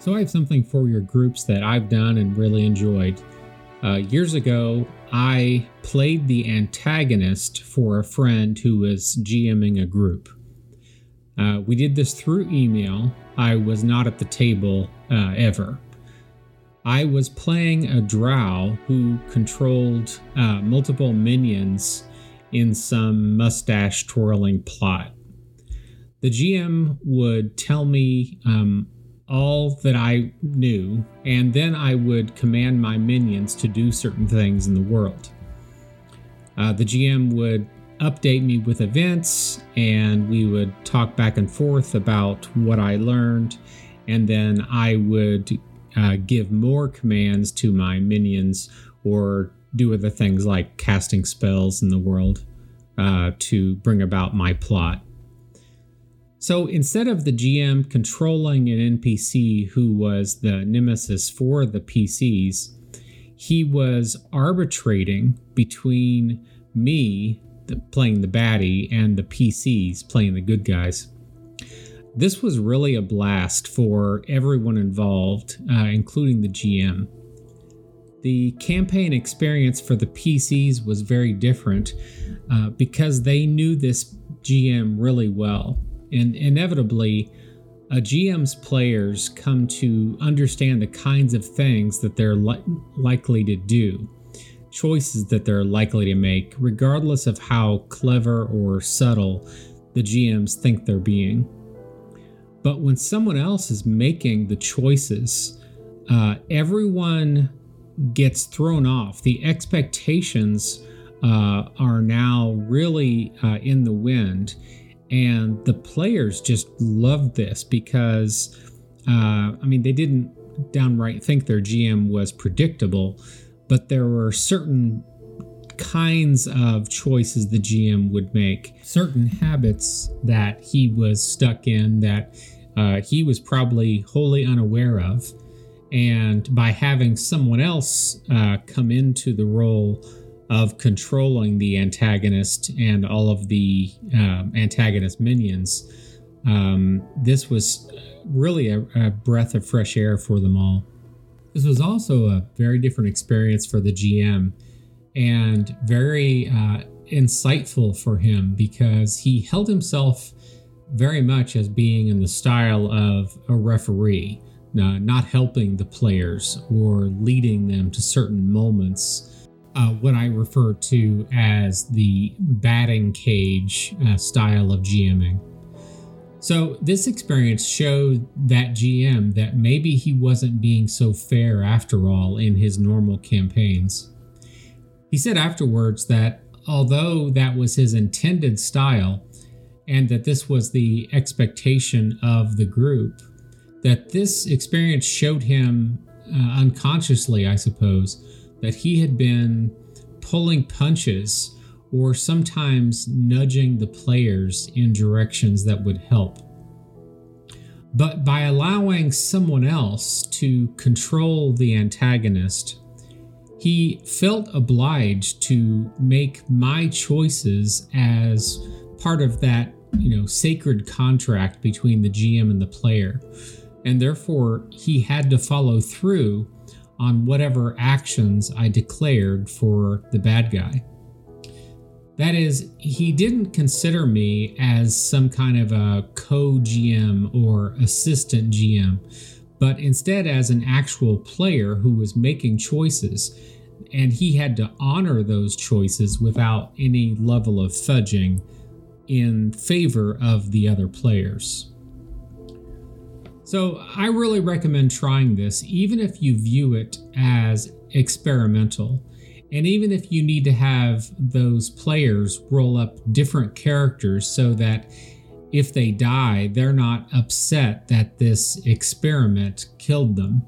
So, I have something for your groups that I've done and really enjoyed. Uh, years ago, I played the antagonist for a friend who was GMing a group. Uh, we did this through email. I was not at the table uh, ever. I was playing a drow who controlled uh, multiple minions in some mustache twirling plot. The GM would tell me um, all that I knew, and then I would command my minions to do certain things in the world. Uh, the GM would update me with events, and we would talk back and forth about what I learned, and then I would uh, give more commands to my minions or do other things like casting spells in the world uh, to bring about my plot. So instead of the GM controlling an NPC who was the nemesis for the PCs, he was arbitrating between me, the, playing the baddie, and the PCs, playing the good guys. This was really a blast for everyone involved, uh, including the GM. The campaign experience for the PCs was very different uh, because they knew this GM really well and inevitably, a GM's players come to understand the kinds of things that they're li- likely to do, choices that they're likely to make, regardless of how clever or subtle the GMs think they're being. But when someone else is making the choices, uh, everyone gets thrown off. The expectations uh, are now really uh, in the wind and the players just loved this because, uh, I mean, they didn't downright think their GM was predictable, but there were certain kinds of choices the GM would make, certain habits that he was stuck in that uh, he was probably wholly unaware of. And by having someone else uh, come into the role of controlling the antagonist and all of the um, antagonist minions. Um, this was really a, a, breath of fresh air for them all. This was also a very different experience for the GM and very uh, insightful for him because he held himself very much as being in the style of a referee, uh, not helping the players or leading them to certain moments uh, what I refer to as the batting cage uh, style of GMing. So, this experience showed that GM that maybe he wasn't being so fair after all in his normal campaigns. He said afterwards that although that was his intended style and that this was the expectation of the group, that this experience showed him uh, unconsciously, I suppose, that he had been pulling punches or sometimes nudging the players in directions that would help. But by allowing someone else to control the antagonist, he felt obliged to make my choices as part of that, you know, sacred contract between the GM and the player. And therefore, he had to follow through on whatever actions I declared for the bad guy. That is, he didn't consider me as some kind of a co GM or assistant GM, but instead as an actual player who was making choices, and he had to honor those choices without any level of fudging in favor of the other players. So I really recommend trying this, even if you view it as experimental. And even if you need to have those players roll up different characters so that if they die, they're not upset that this experiment killed them.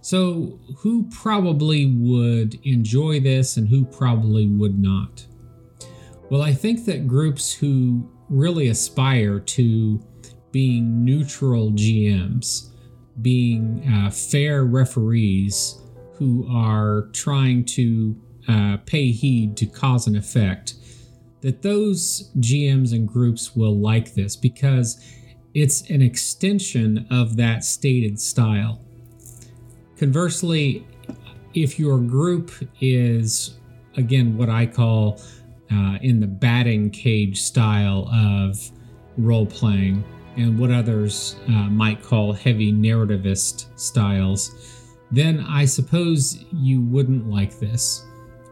So, who probably would enjoy this and who probably would not? Well, I think that groups who really aspire to being neutral GMs, being uh, fair referees who are trying to uh, pay heed to cause and effect, that those GMs and groups will like this because it's an extension of that stated style. Conversely, if your group is, again, what I call uh, in the batting cage style of role playing, and what others uh, might call heavy narrativist styles, then I suppose you wouldn't like this.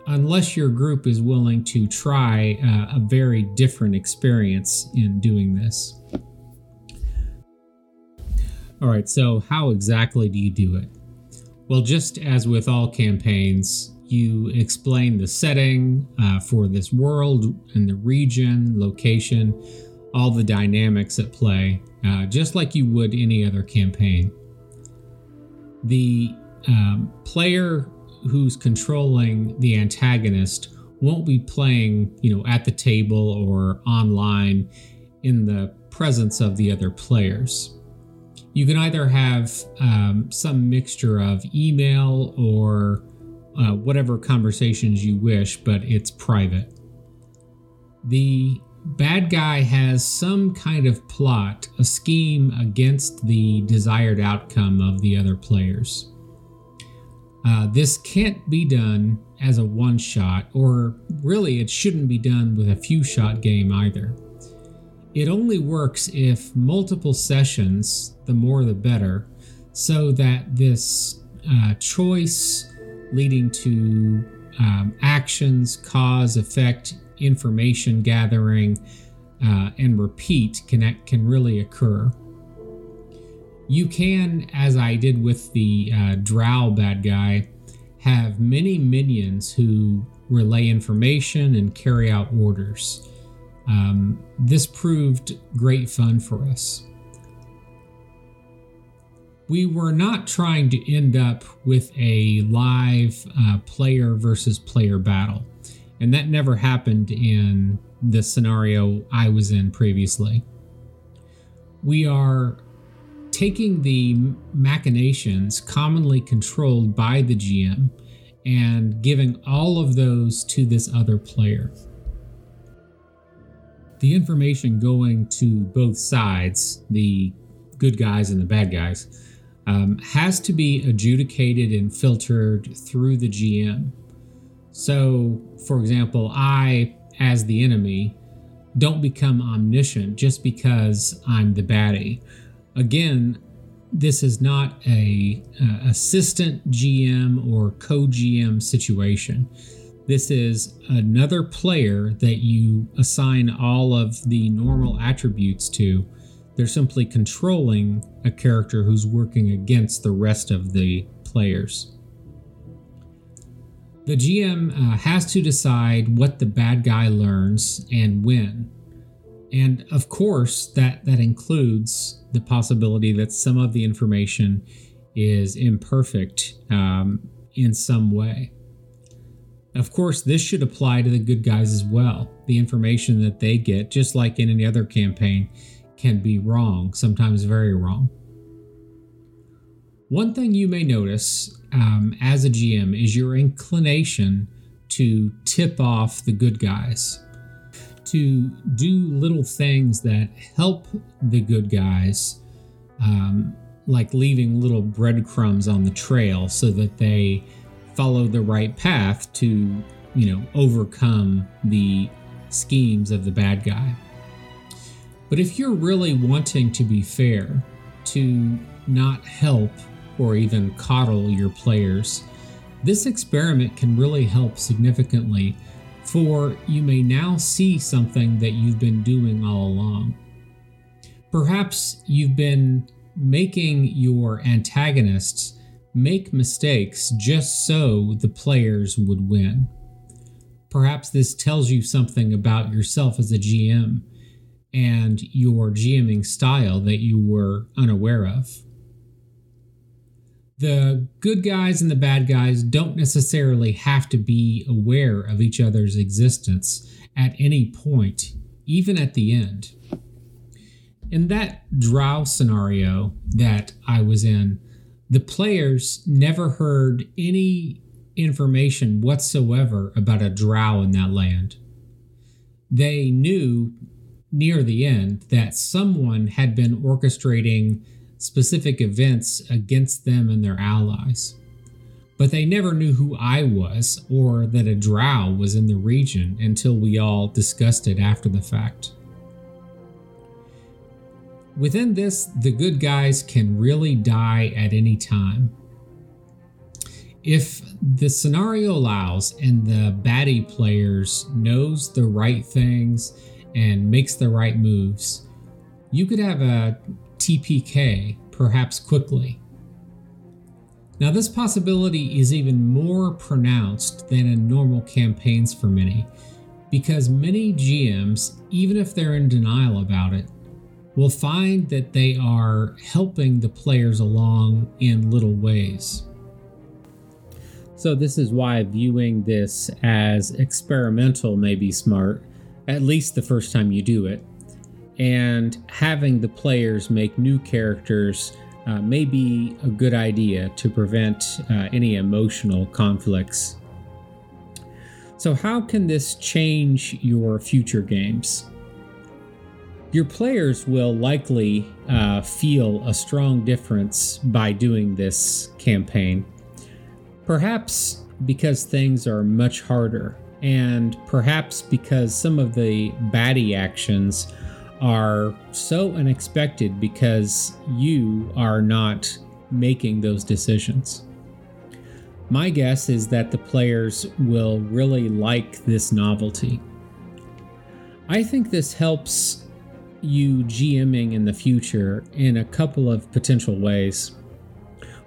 Unless your group is willing to try uh, a very different experience in doing this. All right, so how exactly do you do it? Well, just as with all campaigns, you explain the setting uh, for this world and the region, location, all the dynamics at play, uh, just like you would any other campaign. The um, player who's controlling the antagonist won't be playing, you know, at the table or online in the presence of the other players you can either have um, some mixture of email or uh, whatever conversations you wish, but it's private. The bad guy has some kind of plot, a scheme against the desired outcome of the other players. Uh, this can't be done as a one shot, or really, it shouldn't be done with a few shot game either. It only works if multiple sessions, the more the better, so that this uh, choice leading to um, actions, cause, effect, information gathering, uh, and repeat can, can really occur. You can, as I did with the uh, Drow bad guy, have many minions who relay information and carry out orders. Um, this proved great fun for us. We were not trying to end up with a live uh, player versus player battle, and that never happened in the scenario I was in previously. We are taking the machinations commonly controlled by the GM and giving all of those to this other player the information going to both sides, the good guys and the bad guys, um, has to be adjudicated and filtered through the GM. So, for example, I, as the enemy, don't become omniscient just because I'm the baddie. Again, this is not a, a assistant GM or co-GM situation. This is another player that you assign all of the normal attributes to. They're simply controlling a character who's working against the rest of the players. The GM uh, has to decide what the bad guy learns and when. And of course, that, that includes the possibility that some of the information is imperfect um, in some way. Of course, this should apply to the good guys as well. The information that they get, just like in any other campaign, can be wrong, sometimes very wrong. One thing you may notice um, as a GM is your inclination to tip off the good guys, to do little things that help the good guys, um, like leaving little breadcrumbs on the trail so that they follow the right path to, you know, overcome the schemes of the bad guy. But if you're really wanting to be fair, to not help or even coddle your players, this experiment can really help significantly, for you may now see something that you've been doing all along. Perhaps you've been making your antagonists make mistakes just so the players would win. Perhaps this tells you something about yourself as a GM and your GMing style that you were unaware of. The good guys and the bad guys don't necessarily have to be aware of each other's existence at any point, even at the end. In that drow scenario that I was in, the players never heard any information whatsoever about a drow in that land. They knew near the end that someone had been orchestrating specific events against them and their allies. But they never knew who I was or that a drow was in the region until we all discussed it after the fact. Within this, the good guys can really die at any time. If the scenario allows and the baddie players knows the right things and makes the right moves, you could have a TPK perhaps quickly. Now, this possibility is even more pronounced than in normal campaigns for many, because many GMs, even if they're in denial about it, will find that they are helping the players along in little ways. So, this is why viewing this as experimental may be smart, at least the first time you do it, and having the players make new characters uh, may be a good idea to prevent uh, any emotional conflicts. So, how can this change your future games? Your players will likely uh, feel a strong difference by doing this campaign. Perhaps because things are much harder, and perhaps because some of the baddie actions are so unexpected because you are not making those decisions. My guess is that the players will really like this novelty. I think this helps you GMing in the future in a couple of potential ways.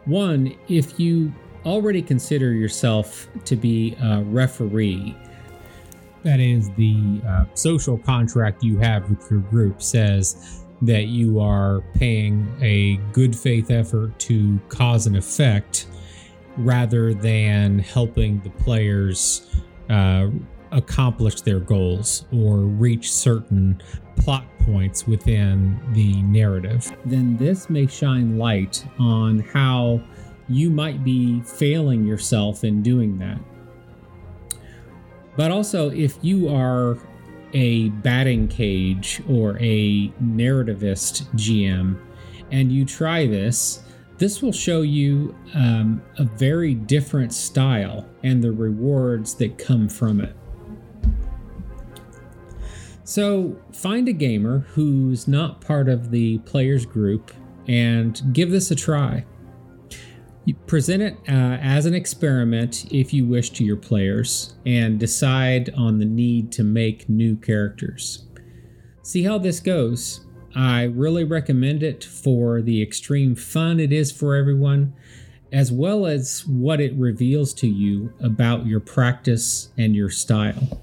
One, if you already consider yourself to be a referee, that is, the uh, social contract you have with your group says that you are paying a good faith effort to cause an effect rather than helping the players uh, accomplish their goals or reach certain plot points within the narrative, then this may shine light on how you might be failing yourself in doing that. But also, if you are a batting cage or a narrativist GM and you try this, this will show you um, a very different style and the rewards that come from it. So find a gamer who's not part of the players group and give this a try. You present it uh, as an experiment if you wish to your players and decide on the need to make new characters. See how this goes. I really recommend it for the extreme fun it is for everyone, as well as what it reveals to you about your practice and your style.